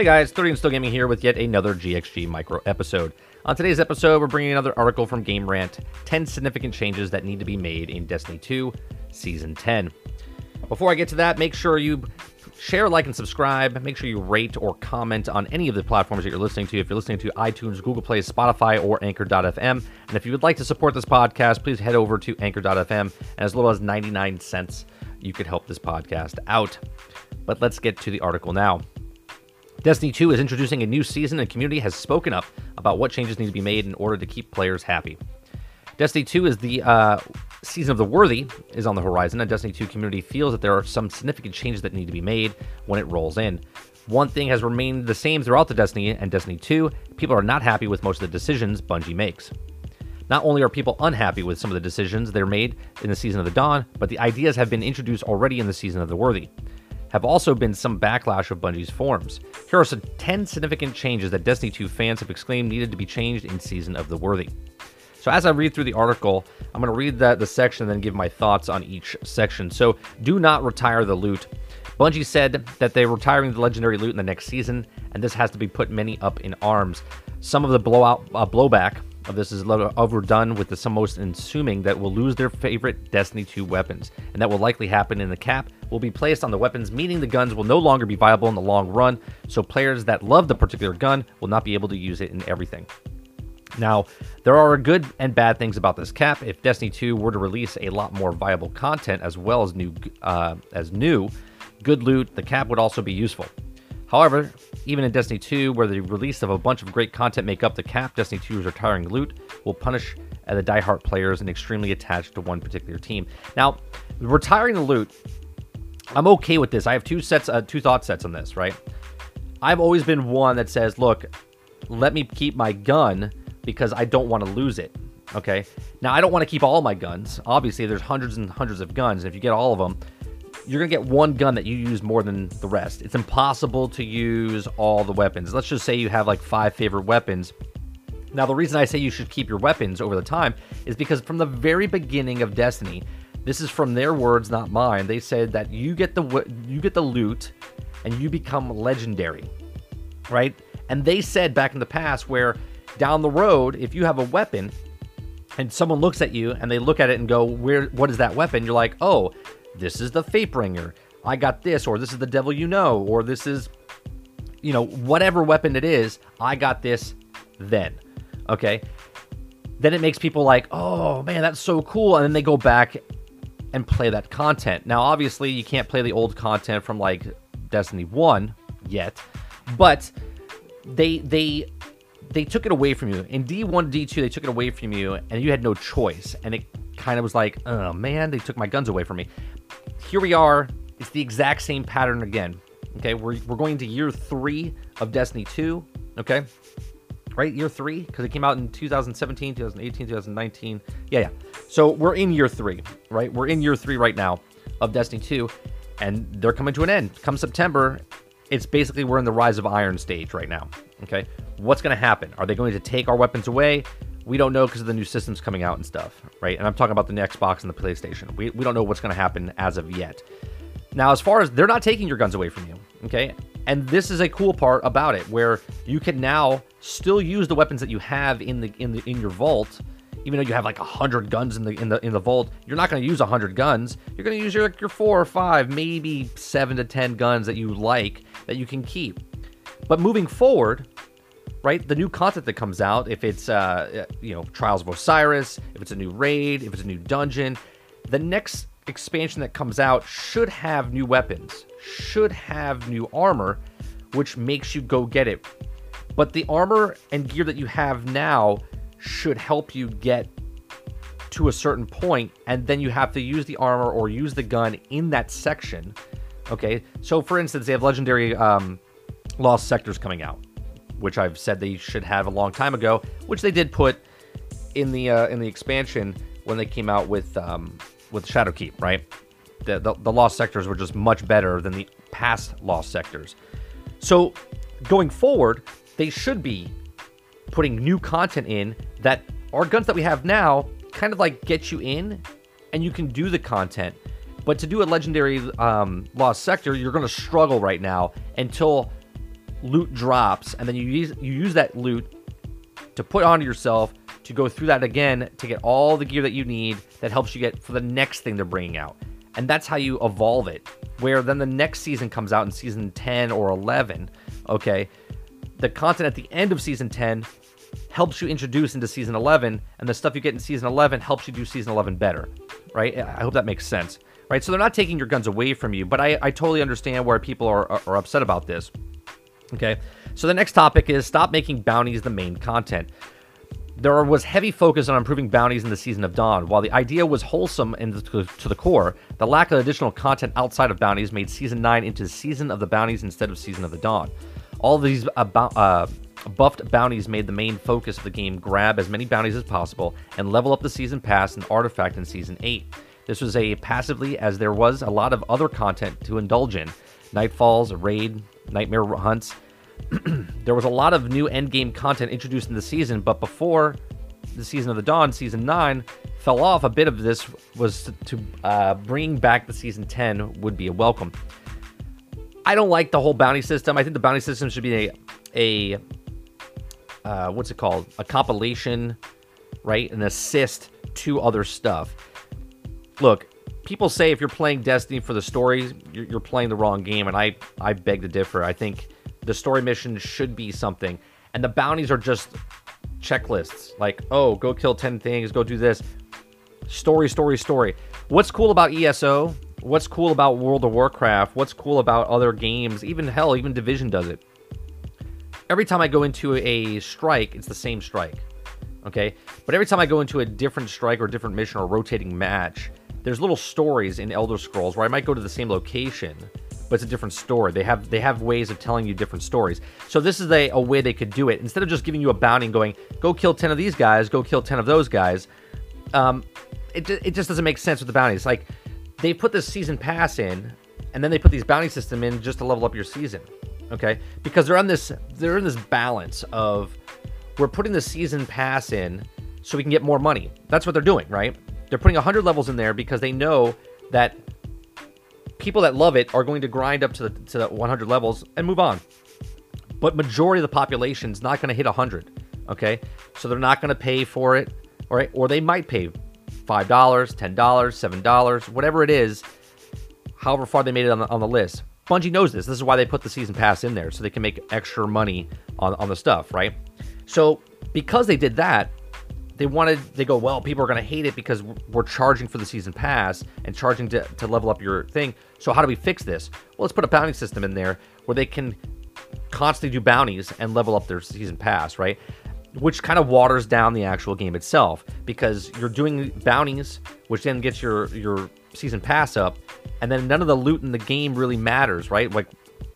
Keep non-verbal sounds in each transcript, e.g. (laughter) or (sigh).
Hey guys, 30 and Still Gaming here with yet another GXG micro episode. On today's episode, we're bringing another article from Game Rant 10 significant changes that need to be made in Destiny 2 Season 10. Before I get to that, make sure you share, like, and subscribe. Make sure you rate or comment on any of the platforms that you're listening to. If you're listening to iTunes, Google Play, Spotify, or Anchor.fm. And if you would like to support this podcast, please head over to Anchor.fm. And as little as 99 cents, you could help this podcast out. But let's get to the article now. Destiny 2 is introducing a new season, and community has spoken up about what changes need to be made in order to keep players happy. Destiny 2 is the uh, season of the worthy is on the horizon, and Destiny 2 community feels that there are some significant changes that need to be made when it rolls in. One thing has remained the same throughout the Destiny and Destiny 2: people are not happy with most of the decisions Bungie makes. Not only are people unhappy with some of the decisions they're made in the Season of the Dawn, but the ideas have been introduced already in the Season of the Worthy have also been some backlash of Bungie's forms. Here are some 10 significant changes that Destiny 2 fans have exclaimed needed to be changed in Season of the Worthy. So as I read through the article, I'm going to read that the section and then give my thoughts on each section. So do not retire the loot. Bungie said that they're retiring the legendary loot in the next season, and this has to be put many up in arms. Some of the blowout uh, blowback of this is overdone with the some most assuming that will lose their favorite Destiny 2 weapons, and that will likely happen in the cap will be placed on the weapons, meaning the guns will no longer be viable in the long run, so players that love the particular gun will not be able to use it in everything. Now, there are good and bad things about this cap. If Destiny 2 were to release a lot more viable content as well as new uh, as new good loot, the cap would also be useful. However, even in Destiny 2, where the release of a bunch of great content make up the cap, Destiny 2's retiring loot will punish the diehard players and extremely attached to one particular team. Now, retiring the loot I'm okay with this. I have two sets, uh, two thought sets on this, right? I've always been one that says, look, let me keep my gun because I don't want to lose it. Okay. Now, I don't want to keep all my guns. Obviously, there's hundreds and hundreds of guns. And if you get all of them, you're going to get one gun that you use more than the rest. It's impossible to use all the weapons. Let's just say you have like five favorite weapons. Now, the reason I say you should keep your weapons over the time is because from the very beginning of Destiny, this is from their words, not mine. They said that you get the you get the loot and you become legendary. Right? And they said back in the past where down the road if you have a weapon and someone looks at you and they look at it and go, "Where what is that weapon?" You're like, "Oh, this is the Fatebringer. I got this or this is the Devil you know or this is you know, whatever weapon it is, I got this then." Okay? Then it makes people like, "Oh, man, that's so cool." And then they go back and play that content. Now, obviously, you can't play the old content from like Destiny 1 yet, but they they they took it away from you. In D1 D2, they took it away from you and you had no choice. And it kind of was like, "Oh man, they took my guns away from me." Here we are. It's the exact same pattern again. Okay, we're, we're going to year three of Destiny 2. Okay, right? Year three, because it came out in 2017, 2018, 2019. Yeah, yeah. So we're in year three, right? We're in year three right now of Destiny 2, and they're coming to an end. Come September, it's basically we're in the Rise of Iron stage right now. Okay, what's going to happen? Are they going to take our weapons away? We don't know because of the new systems coming out and stuff, right? And I'm talking about the Xbox and the PlayStation. We, we don't know what's going to happen as of yet. Now, as far as they're not taking your guns away from you, okay? And this is a cool part about it, where you can now still use the weapons that you have in the in the in your vault. Even though you have like a hundred guns in the in the in the vault, you're not going to use a hundred guns. You're going to use your your four or five, maybe seven to ten guns that you like that you can keep. But moving forward, right? The new content that comes out, if it's uh, you know Trials of Osiris, if it's a new raid, if it's a new dungeon, the next expansion that comes out should have new weapons, should have new armor, which makes you go get it. But the armor and gear that you have now should help you get to a certain point, and then you have to use the armor or use the gun in that section. Okay, so for instance, they have legendary um, lost sectors coming out, which I've said they should have a long time ago, which they did put in the uh, in the expansion when they came out with um, with Shadowkeep, right? The, the, the lost sectors were just much better than the past lost sectors. So going forward, they should be putting new content in that our guns that we have now kind of like get you in and you can do the content. But to do a legendary um, lost sector, you're going to struggle right now until loot drops, and then you use you use that loot to put onto yourself to go through that again to get all the gear that you need that helps you get for the next thing they're bringing out. And that's how you evolve it. Where then the next season comes out in season 10 or 11, okay? The content at the end of season 10 helps you introduce into season 11, and the stuff you get in season 11 helps you do season 11 better, right? I hope that makes sense, right? So they're not taking your guns away from you, but I, I totally understand where people are, are, are upset about this, okay? So the next topic is stop making bounties the main content. There was heavy focus on improving bounties in the Season of Dawn. While the idea was wholesome and to the core, the lack of additional content outside of bounties made Season 9 into Season of the Bounties instead of Season of the Dawn. All these about, uh, buffed bounties made the main focus of the game grab as many bounties as possible and level up the Season Pass and Artifact in Season 8. This was a passively as there was a lot of other content to indulge in. Nightfalls, Raid, Nightmare Hunts, (clears throat) there was a lot of new endgame content introduced in the season, but before the season of the dawn, season nine fell off. A bit of this was to uh, bring back the season ten would be a welcome. I don't like the whole bounty system. I think the bounty system should be a a uh, what's it called? A compilation, right? An assist to other stuff. Look, people say if you're playing Destiny for the story, you're, playing the wrong game, and I I beg to differ. I think the story missions should be something, and the bounties are just checklists. Like, oh, go kill 10 things, go do this. Story, story, story. What's cool about ESO? What's cool about World of Warcraft? What's cool about other games? Even hell, even Division does it. Every time I go into a strike, it's the same strike. Okay? But every time I go into a different strike or different mission or rotating match, there's little stories in Elder Scrolls where I might go to the same location but it's a different story. They have they have ways of telling you different stories. So this is a, a way they could do it. Instead of just giving you a bounty and going, go kill 10 of these guys, go kill 10 of those guys, um, it, it just doesn't make sense with the bounties. Like, they put this season pass in, and then they put these bounty system in just to level up your season. Okay? Because they're on this they're in this balance of we're putting the season pass in so we can get more money. That's what they're doing, right? They're putting 100 levels in there because they know that people that love it are going to grind up to the to the 100 levels and move on. But majority of the population is not going to hit 100. Okay, so they're not going to pay for it, all right? Or they might pay five dollars, ten dollars, seven dollars, whatever it is. However far they made it on the, on the list. Bungie knows this. This is why they put the season pass in there so they can make extra money on, on the stuff, right? So because they did that, they wanted they go well people are going to hate it because we're charging for the season pass and charging to, to level up your thing. So how do we fix this? Well let's put a bounty system in there where they can constantly do bounties and level up their season pass right? Which kind of waters down the actual game itself because you're doing bounties which then gets your your season pass up and then none of the loot in the game really matters right? Like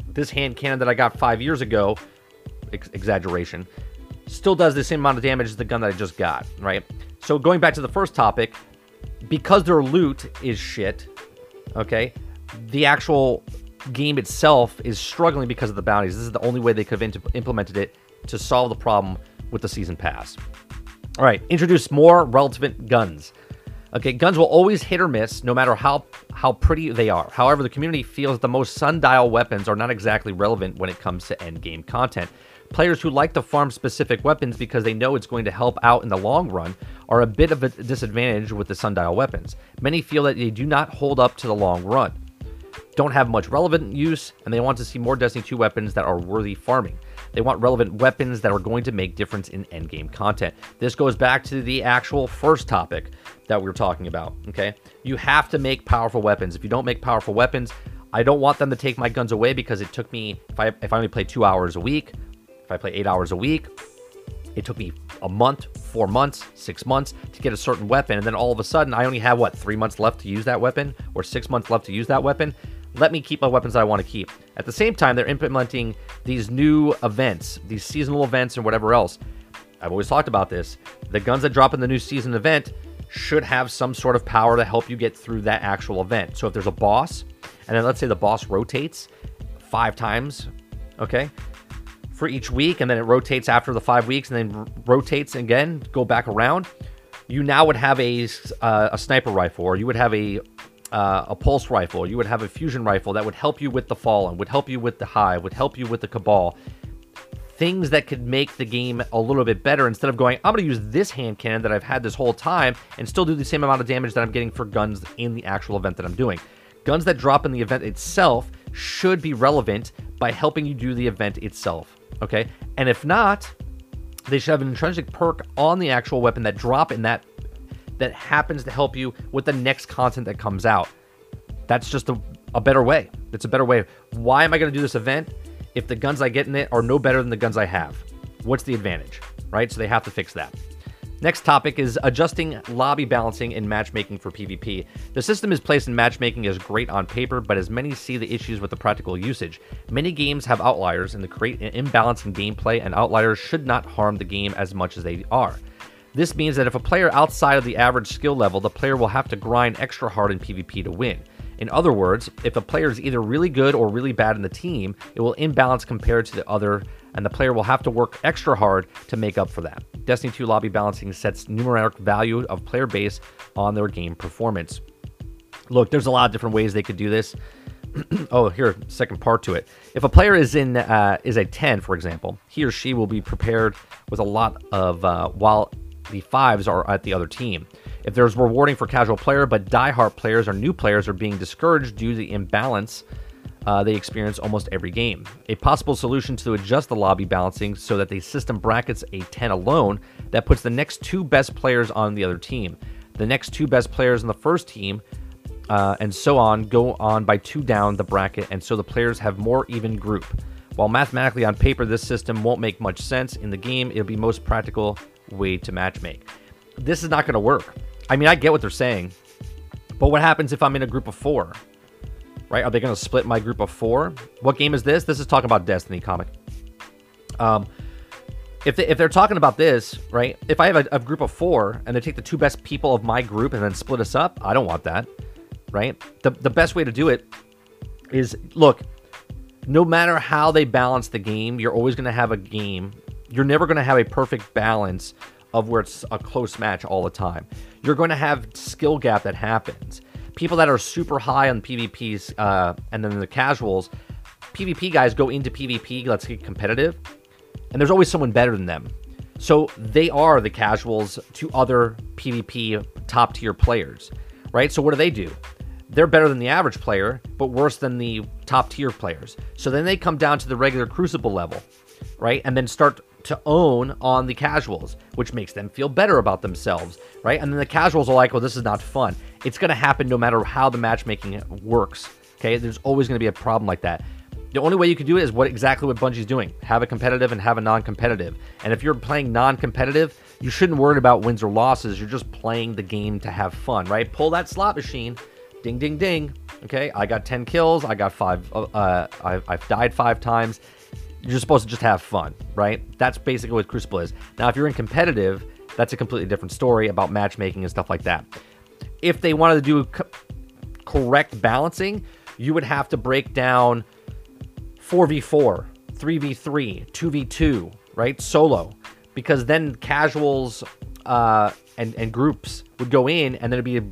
this hand cannon that i got five years ago ex- exaggeration still does the same amount of damage as the gun that I just got, right? So going back to the first topic, because their loot is shit, okay, the actual game itself is struggling because of the bounties. This is the only way they could have implemented it to solve the problem with the season pass. All right, introduce more relevant guns. Okay, guns will always hit or miss, no matter how how pretty they are. However, the community feels the most sundial weapons are not exactly relevant when it comes to end game content. Players who like to farm specific weapons because they know it's going to help out in the long run are a bit of a disadvantage with the sundial weapons. Many feel that they do not hold up to the long run, don't have much relevant use, and they want to see more Destiny 2 weapons that are worthy farming. They want relevant weapons that are going to make difference in endgame content. This goes back to the actual first topic that we were talking about. Okay, you have to make powerful weapons. If you don't make powerful weapons, I don't want them to take my guns away because it took me if I if I only play two hours a week, if I play eight hours a week, it took me a month, four months, six months to get a certain weapon. And then all of a sudden, I only have what, three months left to use that weapon or six months left to use that weapon. Let me keep my weapons that I want to keep. At the same time, they're implementing these new events, these seasonal events, and whatever else. I've always talked about this. The guns that drop in the new season event should have some sort of power to help you get through that actual event. So if there's a boss, and then let's say the boss rotates five times, okay? For each week, and then it rotates after the five weeks, and then r- rotates again, go back around. You now would have a uh, a sniper rifle, or you would have a uh, a pulse rifle, you would have a fusion rifle that would help you with the fallen, would help you with the hive, would help you with the cabal. Things that could make the game a little bit better instead of going, I'm going to use this hand cannon that I've had this whole time and still do the same amount of damage that I'm getting for guns in the actual event that I'm doing. Guns that drop in the event itself should be relevant by helping you do the event itself. Okay. And if not, they should have an intrinsic perk on the actual weapon that drop in that that happens to help you with the next content that comes out. That's just a, a better way. It's a better way. Why am I going to do this event if the guns I get in it are no better than the guns I have? What's the advantage? Right? So they have to fix that. Next topic is adjusting lobby balancing and matchmaking for PvP. The system is placed in matchmaking as great on paper, but as many see the issues with the practical usage. Many games have outliers and create an imbalance in gameplay, and outliers should not harm the game as much as they are. This means that if a player outside of the average skill level, the player will have to grind extra hard in PvP to win. In other words, if a player is either really good or really bad in the team, it will imbalance compared to the other, and the player will have to work extra hard to make up for that. Destiny 2 lobby balancing sets numeric value of player base on their game performance. Look, there's a lot of different ways they could do this. (clears throat) oh, here, second part to it. If a player is in uh, is a 10, for example, he or she will be prepared with a lot of uh, while the fives are at the other team. If there's rewarding for casual player, but die-hard players or new players are being discouraged due to the imbalance uh, they experience almost every game. A possible solution to adjust the lobby balancing so that the system brackets a 10 alone that puts the next two best players on the other team. The next two best players in the first team uh, and so on go on by two down the bracket, and so the players have more even group. While mathematically on paper this system won't make much sense, in the game it'll be most practical way to matchmake. This is not going to work. I mean, I get what they're saying, but what happens if I'm in a group of four? Right? Are they going to split my group of four? What game is this? This is talking about Destiny comic. Um, if, they, if they're talking about this, right? If I have a, a group of four and they take the two best people of my group and then split us up, I don't want that, right? The, the best way to do it is look, no matter how they balance the game, you're always going to have a game you're never going to have a perfect balance of where it's a close match all the time. You're going to have skill gap that happens. People that are super high on PvPs uh, and then the casuals, PvP guys go into PvP, let's get competitive, and there's always someone better than them. So they are the casuals to other PvP top tier players, right? So what do they do? They're better than the average player, but worse than the top tier players. So then they come down to the regular Crucible level, right? And then start to own on the casuals, which makes them feel better about themselves, right? And then the casuals are like, well, this is not fun. It's going to happen no matter how the matchmaking works, okay? There's always going to be a problem like that. The only way you can do it is what exactly what Bungie's doing. Have a competitive and have a non-competitive. And if you're playing non-competitive, you shouldn't worry about wins or losses. You're just playing the game to have fun, right? Pull that slot machine. Ding, ding, ding. Okay, I got 10 kills. I got five. Uh, I've, I've died five times you're supposed to just have fun, right? That's basically what Crucible is. Now, if you're in competitive, that's a completely different story about matchmaking and stuff like that. If they wanted to do co- correct balancing, you would have to break down 4v4, 3v3, 2v2, right? Solo. Because then casuals uh, and, and groups would go in and then it'd be a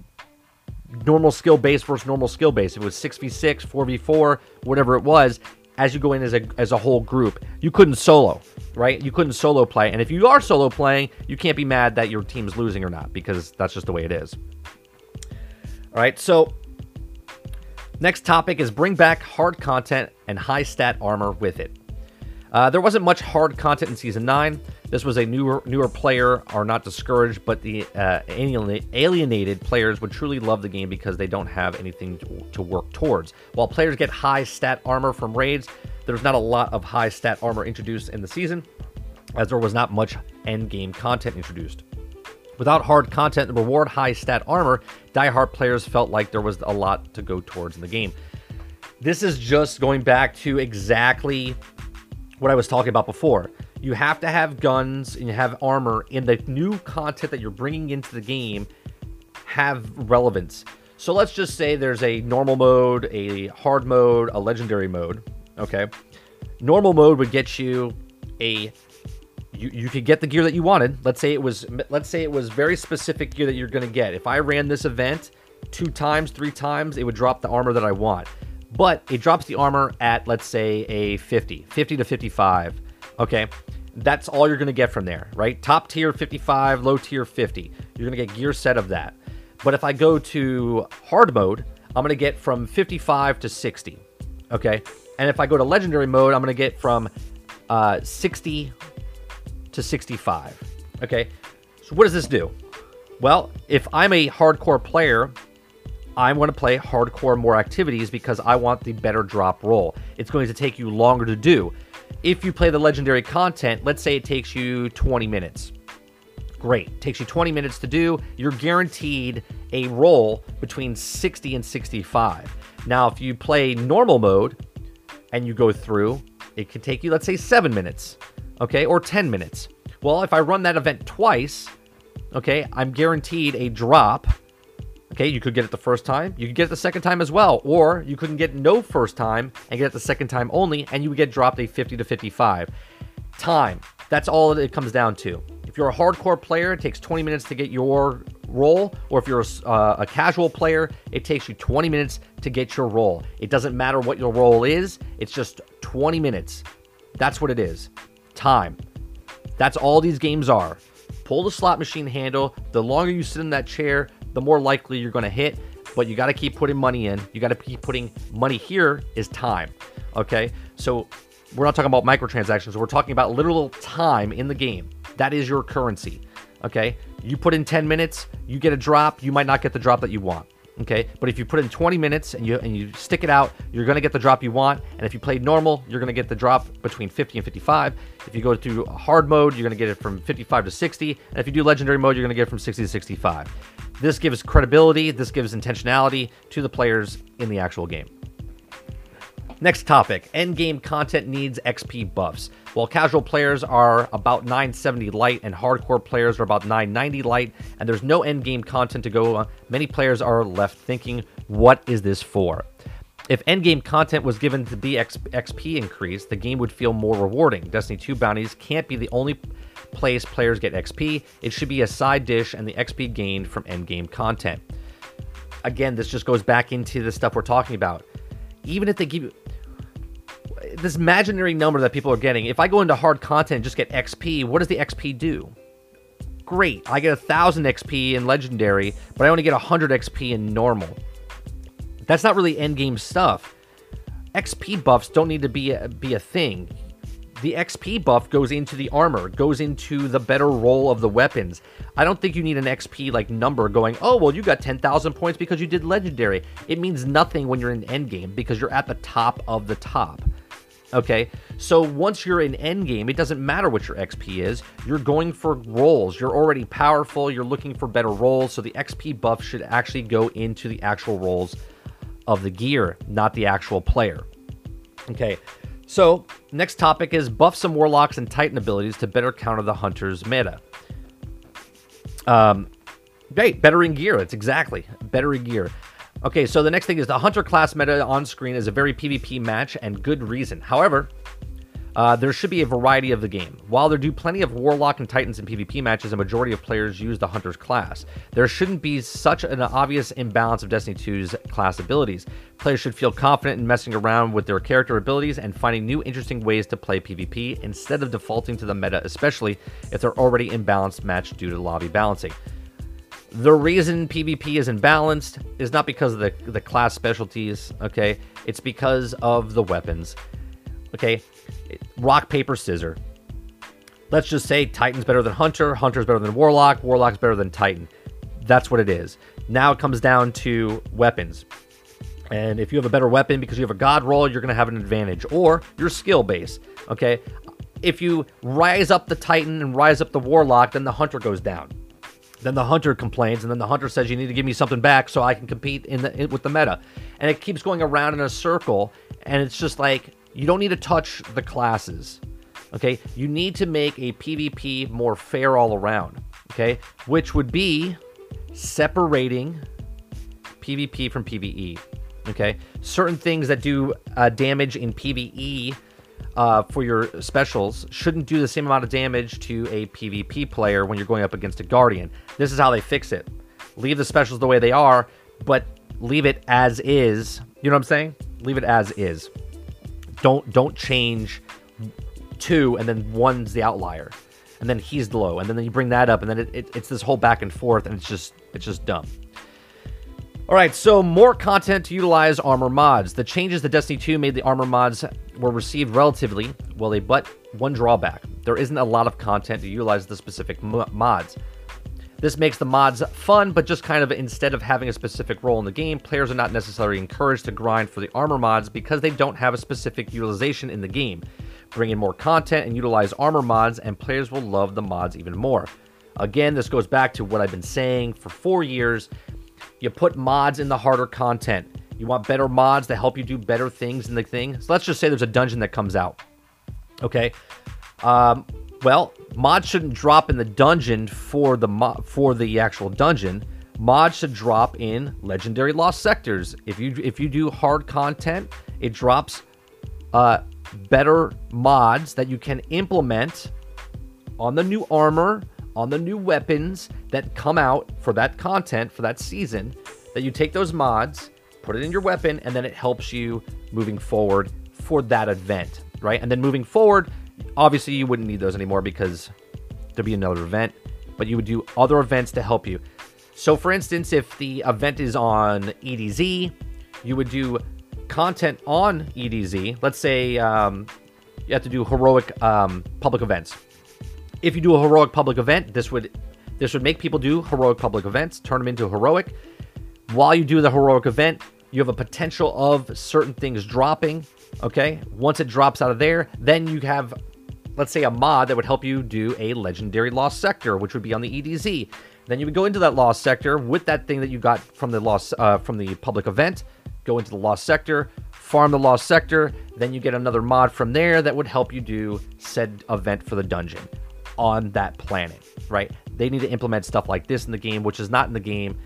normal skill base versus normal skill base. If it was 6v6, 4v4, whatever it was, as you go in as a as a whole group. You couldn't solo, right? You couldn't solo play. And if you are solo playing, you can't be mad that your team's losing or not because that's just the way it is. All right, so next topic is bring back hard content and high stat armor with it. Uh, there wasn't much hard content in season nine. This was a newer newer player are not discouraged, but the uh, alienated players would truly love the game because they don't have anything to, to work towards. While players get high stat armor from raids, there's not a lot of high stat armor introduced in the season, as there was not much end game content introduced. Without hard content and reward high stat armor, die-hard players felt like there was a lot to go towards in the game. This is just going back to exactly what I was talking about before. You have to have guns and you have armor in the new content that you're bringing into the game have relevance. So let's just say there's a normal mode, a hard mode, a legendary mode. Okay. Normal mode would get you a you, you could get the gear that you wanted. Let's say it was let's say it was very specific gear that you're to get. If I ran this event two times, three times, it would drop the armor that I want. But it drops the armor at, let's say, a 50, 50 to 55. Okay. That's all you're to get from there, right? Top tier 55, low tier 50. You're to get gear set of that. But if I go to hard mode, I'm to get from 55 to 60. Okay. And if I go to legendary mode, I'm to get from uh, 60 to 65. Okay. So what does this do? Well, if I'm a hardcore player, I'm going to play hardcore more activities because I want the better drop roll. It's going to take you longer to do. If you play the legendary content, let's say it takes you 20 minutes. Great. Takes you 20 minutes to do. You're guaranteed a roll between 60 and 65. Now, if you play normal mode and you go through, it can take you, let's say, seven minutes, okay, or 10 minutes. Well, if I run that event twice, okay, I'm guaranteed a drop. Okay, you could get it the first time, you could get it the second time as well, or you couldn't get no first time and get it the second time only, and you would get dropped a 50 to 55. Time. That's all it comes down to. If you're a hardcore player, it takes 20 minutes to get your roll, or if you're a, uh, a, casual player, it takes you 20 minutes to get your roll. It doesn't matter what your roll is, it's just 20 minutes. That's what it is. Time. That's all these games are. Pull the slot machine handle. The longer you sit in that chair, the more likely you're going to hit. But you got to keep putting money in. You got to keep putting money here is time. Okay. So we're not talking about microtransactions. We're talking about literal time in the game. That is your currency. Okay. You put in 10 minutes, you get a drop. You might not get the drop that you want. Okay, but if you put in 20 minutes and you and you stick it out, you're gonna get the drop you want. And if you play normal, you're gonna get the drop between 50 and 55. If you go to hard mode, you're gonna get it from 55 to 60. And if you do legendary mode, you're gonna get it from 60 to 65. This gives credibility. This gives intentionality to the players in the actual game. Next topic endgame content needs XP buffs. While casual players are about 970 light and hardcore players are about 990 light, and there's no endgame content to go on, many players are left thinking, what is this for? If endgame content was given to be XP increase, the game would feel more rewarding. Destiny 2 bounties can't be the only place players get XP, it should be a side dish and the XP gained from endgame content. Again, this just goes back into the stuff we're talking about. Even if they give you this imaginary number that people are getting. If I go into hard content and just get XP, what does the XP do? Great, I get a thousand XP in legendary, but I only get hundred XP in normal. That's not really end game stuff. XP buffs don't need to be a, be a thing. The XP buff goes into the armor, goes into the better roll of the weapons. I don't think you need an XP like number going, oh, well, you got 10,000 points because you did legendary. It means nothing when you're in endgame because you're at the top of the top. Okay, so once you're in endgame, it doesn't matter what your XP is. You're going for rolls. You're already powerful. You're looking for better rolls. So the XP buff should actually go into the actual rolls of the gear, not the actual player. Okay, so next topic is buff some warlocks and titan abilities to better counter the hunter's meta. Um, great, better in gear. That's exactly better in gear. Okay, so the next thing is the Hunter class meta on screen is a very PvP match and good reason. However, uh, there should be a variety of the game. While there do plenty of Warlock and Titans in PvP matches, a majority of players use the Hunter's class. There shouldn't be such an obvious imbalance of Destiny 2's class abilities. Players should feel confident in messing around with their character abilities and finding new interesting ways to play PvP instead of defaulting to the meta, especially if they're already imbalanced match due to lobby balancing. The reason PvP is imbalanced is not because of the, the class specialties, okay? It's because of the weapons. Okay? Rock, paper, scissor. Let's just say Titan's better than Hunter, Hunter's better than Warlock, Warlock's better than Titan. That's what it is. Now it comes down to weapons. And if you have a better weapon because you have a god roll, you're going to have an advantage. Or your skill base. Okay? If you rise up the Titan and rise up the Warlock, then the Hunter goes down. Then the hunter complains, and then the hunter says, "You need to give me something back so I can compete in the in, with the meta." And it keeps going around in a circle, and it's just like you don't need to touch the classes. Okay, you need to make a PvP more fair all around. Okay, which would be separating PvP from PvE. Okay, certain things that do uh, damage in PvE uh, for your specials shouldn't do the same amount of damage to a PvP player when you're going up against a Guardian. This is how they fix it. Leave the specials the way they are, but leave it as is. You know what I'm saying? Leave it as is. Don't don't change two and then one's the outlier and then he's low and then you bring that up and then it, it, it's this whole back and forth and it's just it's just dumb all right, so more content to utilize armor mods. The changes that Destiny 2 made the armor mods were received relatively well, they but one drawback. There isn't a lot of content to utilize the specific mods. This makes the mods fun, but just kind of instead of having a specific role in the game, players are not necessarily encouraged to grind for the armor mods because they don't have a specific utilization in the game. Bring in more content and utilize armor mods, and players will love the mods even more. Again, this goes back to what I've been saying for four years you put mods in the harder content. You want better mods to help you do better things in the thing. So let's just say there's a dungeon that comes out. Okay. Um, well, mods shouldn't drop in the dungeon for the mo- for the actual dungeon. Mods should drop in legendary lost sectors. If you if you do hard content, it drops uh, better mods that you can implement on the new armor on the new weapons that come out for that content for that season that you take those mods, put it in your weapon, and then it helps you moving forward for that event, right? And then moving forward, obviously you wouldn't need those anymore because there'd be another event, but you would do other events to help you. So, for instance, if the event is on EDZ, you would do content on EDZ. Let's say um, you have to do heroic um, public events if you do a heroic public event, this would this would make people do heroic public events, turn them into heroic. While you do the heroic event, you have a potential of certain things dropping. Okay, once it drops out of there, then you have, let's say, a mod that would help you do a legendary lost sector, which would be on the EDZ. Then you would go into that lost sector with that thing that you got from the lost uh, from the public event. Go into the lost sector, farm the lost sector. Then you get another mod from there that would help you do said event for the dungeon on that planet, right? They need to implement stuff like this in the game, which is not in the game,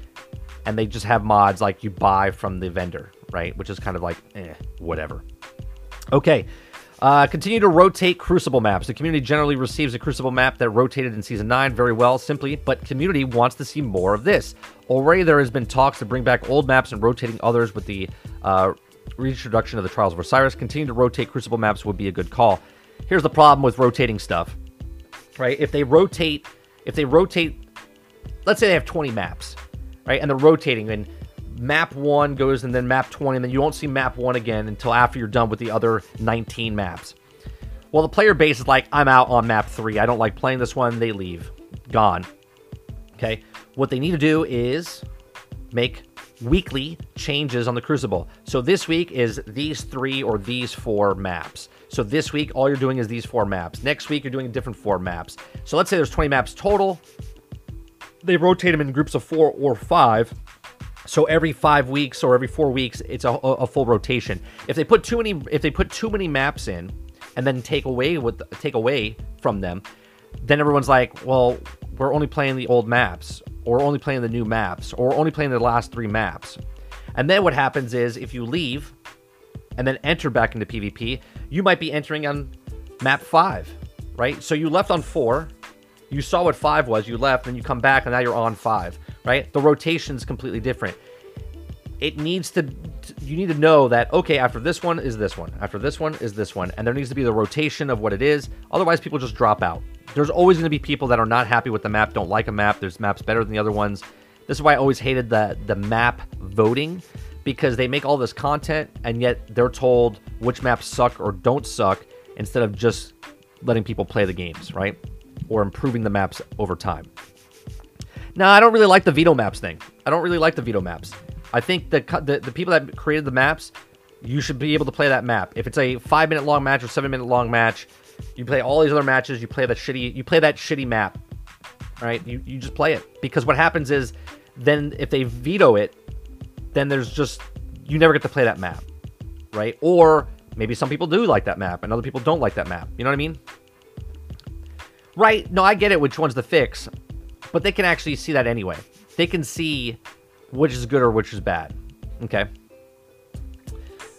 and they just have mods like you buy from the vendor, right? Which is kind of like, eh, whatever. Okay. Uh, continue to rotate Crucible maps. The community generally receives a Crucible map that rotated in Season 9 very well, simply, but community wants to see more of this. Already there has been talks to bring back old maps and rotating others with the uh, reintroduction of the Trials of Osiris. Continue to rotate Crucible maps would be a good call. Here's the problem with rotating stuff right? If they rotate, if they rotate, let's say they have 20 maps, right? And they're rotating, and map one goes and then map 20, and then you won't see map one again until after you're done with the other 19 maps. Well, the player base is like, I'm out on map three. I don't like playing this one. They leave. Gone. Okay. What they need to do is make weekly changes on the Crucible. So this week is these three or these four maps. So this week, all you're doing is these four maps. Next week, you're doing a different four maps. So let's say there's 20 maps total. They rotate them in groups of four or five. So every five weeks or every four weeks, it's a, a full rotation. If they put too many, if they put too many maps in, and then take away with take away from them, then everyone's like, well, we're only playing the old maps, or only playing the new maps, or only playing the last three maps. And then what happens is if you leave and then enter back into PvP, you might be entering on map five, right? So you left on four, you saw what five was, you left, then you come back, and now you're on five, right? The rotation is completely different. It needs to, you need to know that, okay, after this one is this one, after this one is this one, and there needs to be the rotation of what it is. Otherwise, people just drop out. There's always going to be people that are not happy with the map, don't like a map. There's maps better than the other ones. This is why I always hated the the map voting because they make all this content and yet they're told which maps suck or don't suck instead of just letting people play the games, right? Or improving the maps over time. Now, I don't really like the veto maps thing. I don't really like the veto maps. I think the, the, the people that created the maps, you should be able to play that map. If it's a five minute long match or seven minute long match, you play all these other matches. You play that shitty. You play that shitty map. right? You you just play it because what happens is then if they veto it, then there's just you never get to play that map, right? Or maybe some people do like that map and other people don't like that map. You know what I mean? Right? No, I get it which one's the fix, but they can actually see that anyway. They can see which is good or which is bad. Okay.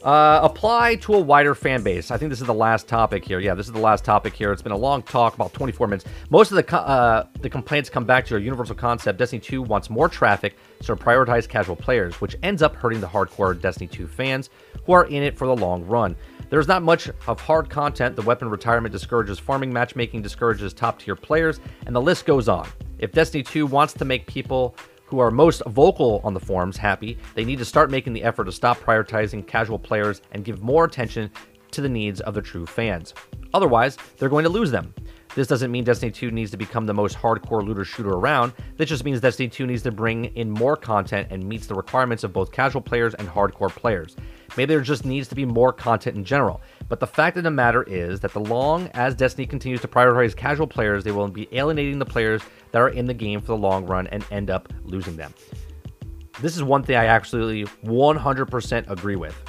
Uh, apply to a wider fan base. I think this is the last topic here. Yeah, this is the last topic here. It's been a long talk, about 24 minutes. Most of the co- uh, the complaints come back to a universal concept. Destiny 2 wants more traffic, so prioritize casual players, which ends up hurting the hardcore Destiny 2 fans who are in it for the long run. There's not much of hard content. The weapon retirement discourages farming, matchmaking discourages top tier players, and the list goes on. If Destiny 2 wants to make people who are most vocal on the forums happy, they need to start making the effort to stop prioritizing casual players and give more attention to the needs of the true fans. Otherwise, they're going to lose them. This doesn't mean Destiny 2 needs to become the most hardcore looter shooter around. This just means Destiny 2 needs to bring in more content and meets the requirements of both casual players and hardcore players. Maybe there just needs to be more content in general. But the fact of the matter is that the long as Destiny continues to prioritize casual players, they will be alienating the players that are in the game for the long run and end up losing them. This is one thing I absolutely 100% agree with.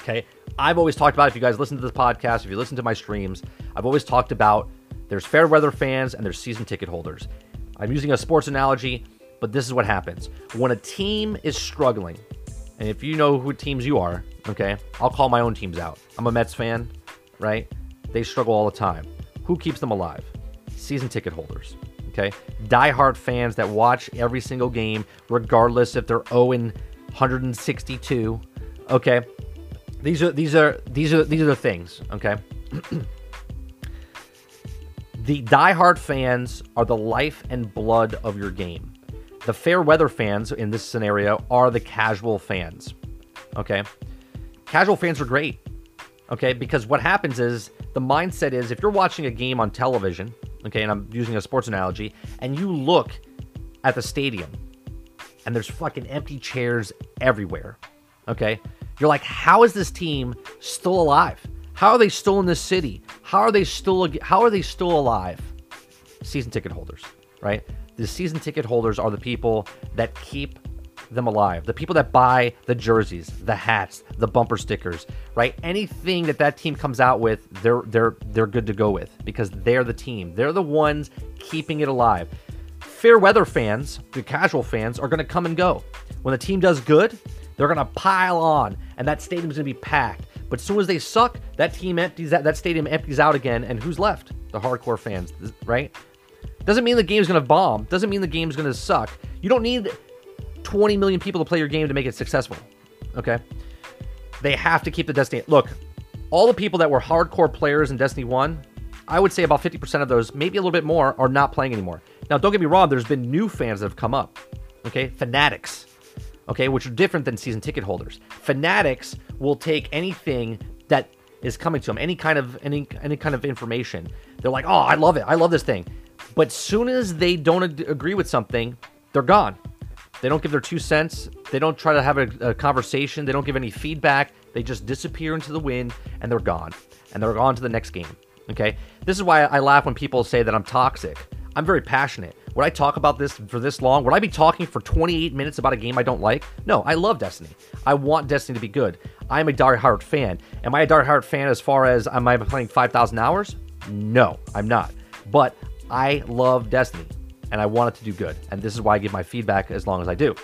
Okay. I've always talked about, if you guys listen to this podcast, if you listen to my streams, I've always talked about there's fair weather fans and there's season ticket holders. I'm using a sports analogy, but this is what happens. When a team is struggling, and if you know who teams you are, okay, I'll call my own teams out. I'm a Mets fan, right? They struggle all the time. Who keeps them alive? Season ticket holders, okay? Die-hard fans that watch every single game, regardless if they're 0 162, okay? These are these are these are these are the things, okay? (clears throat) The die-hard fans are the life and blood of your game. The fair weather fans in this scenario are the casual fans. Okay? Casual fans are great. Okay? Because what happens is the mindset is if you're watching a game on television, okay, and I'm using a sports analogy, and you look at the stadium and there's fucking empty chairs everywhere. Okay? You're like, how is this team still alive? How are they still in this city? How are they still how are they still alive? Season ticket holders, right? The season ticket holders are the people that keep them alive. The people that buy the jerseys, the hats, the bumper stickers, right? Anything that that team comes out with, they're they're they're good to go with because they're the team. They're the ones keeping it alive. Fair weather fans, the casual fans are going to come and go. When the team does good, they're going to pile on and that stadium's going to be packed. But as soon as they suck, that team empties that that stadium empties out again, and who's left? The hardcore fans, right? Doesn't mean the game's gonna bomb. Doesn't mean the game's gonna suck. You don't need 20 million people to play your game to make it successful. Okay? They have to keep the Destiny. Look, all the people that were hardcore players in Destiny 1, I would say about 50% of those, maybe a little bit more, are not playing anymore. Now, don't get me wrong, there's been new fans that have come up. Okay? Fanatics okay, which are different than season ticket holders. Fanatics will take anything that is coming to them, any kind of any any kind of information. They're like, "Oh, I love it. I love this thing." But soon as they don't ag- agree with something, they're gone. They don't give their two cents. They don't try to have a, a conversation. They don't give any feedback. They just disappear into the wind and they're gone. And they're on to the next game. Okay? This is why I laugh when people say that I'm toxic. I'm very passionate. Would I talk about this for this long? Would I be talking for 28 minutes about a game I don't like? No, I love Destiny. I want Destiny to be good. I'm a die-hard fan. Am I a die-hard fan as far as am I playing 5,000 hours? No, I'm not. But I love Destiny and I want it to do good. And this is why I give my feedback as long as I do.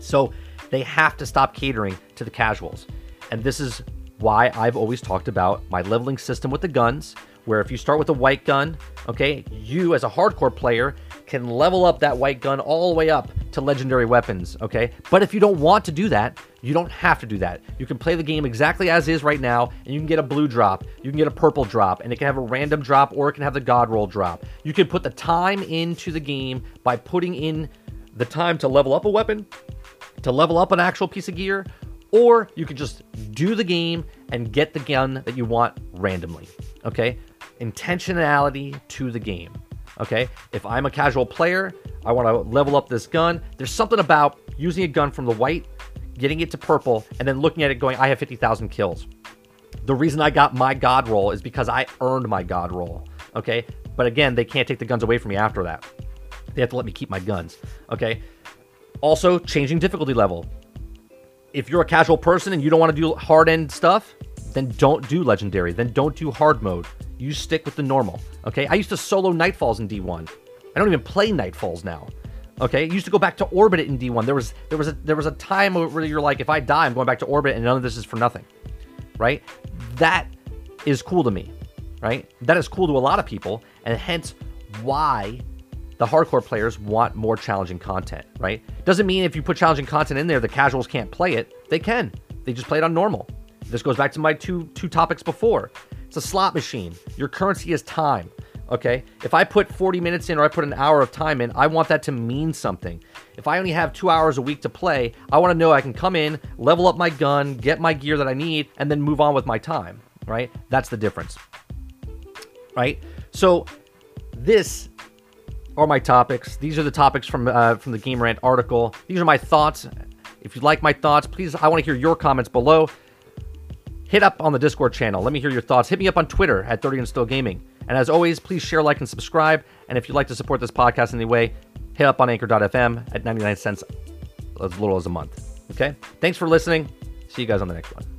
So they have to stop catering to the casuals. And this is why I've always talked about my leveling system with the guns, where if you start with a white gun, okay, you as a hardcore player can level up that white gun all the way up to legendary weapons, okay? But if you don't want to do that, you don't have to do that. You can play the game exactly as is right now, and you can get a blue drop, you can get a purple drop, and it can have a random drop or it can have the god roll drop. You can put the time into the game by putting in the time to level up a weapon, to level up an actual piece of gear, or you can just do the game and get the gun that you want randomly, okay? Intentionality to the game. Okay, if I'm a casual player, I want to level up this gun. There's something about using a gun from the white, getting it to purple, and then looking at it going, I have 50,000 kills. The reason I got my god roll is because I earned my god roll. Okay, but again, they can't take the guns away from me after that. They have to let me keep my guns. Okay, also changing difficulty level. If you're a casual person and you don't want to do hard end stuff, then don't do legendary. Then don't do hard mode. You stick with the normal. Okay, I used to solo Nightfalls in D1. I don't even play Nightfalls now. Okay, it used to go back to orbit in D1. There was there was a there was a time where you're like, if I die, I'm going back to orbit, and none of this is for nothing, right? That is cool to me, right? That is cool to a lot of people, and hence why the hardcore players want more challenging content, right? Doesn't mean if you put challenging content in there, the casuals can't play it. They can. They just play it on normal. This goes back to my two two topics before. It's a slot machine. Your currency is time. Okay. If I put 40 minutes in or I put an hour of time in, I want that to mean something. If I only have two hours a week to play, I want to know I can come in, level up my gun, get my gear that I need, and then move on with my time. Right. That's the difference. Right. So this are my topics. These are the topics from uh, from the Game Rant article. These are my thoughts. If you like my thoughts, please, I want to hear your comments below. Hit up on the Discord channel. Let me hear your thoughts. Hit me up on Twitter at 30 and Still Gaming. And as always, please share, like, and subscribe. And if you'd like to support this podcast in any way, hit up on anchor.fm at 99 cents, as little as a month. Okay? Thanks for listening. See you guys on the next one.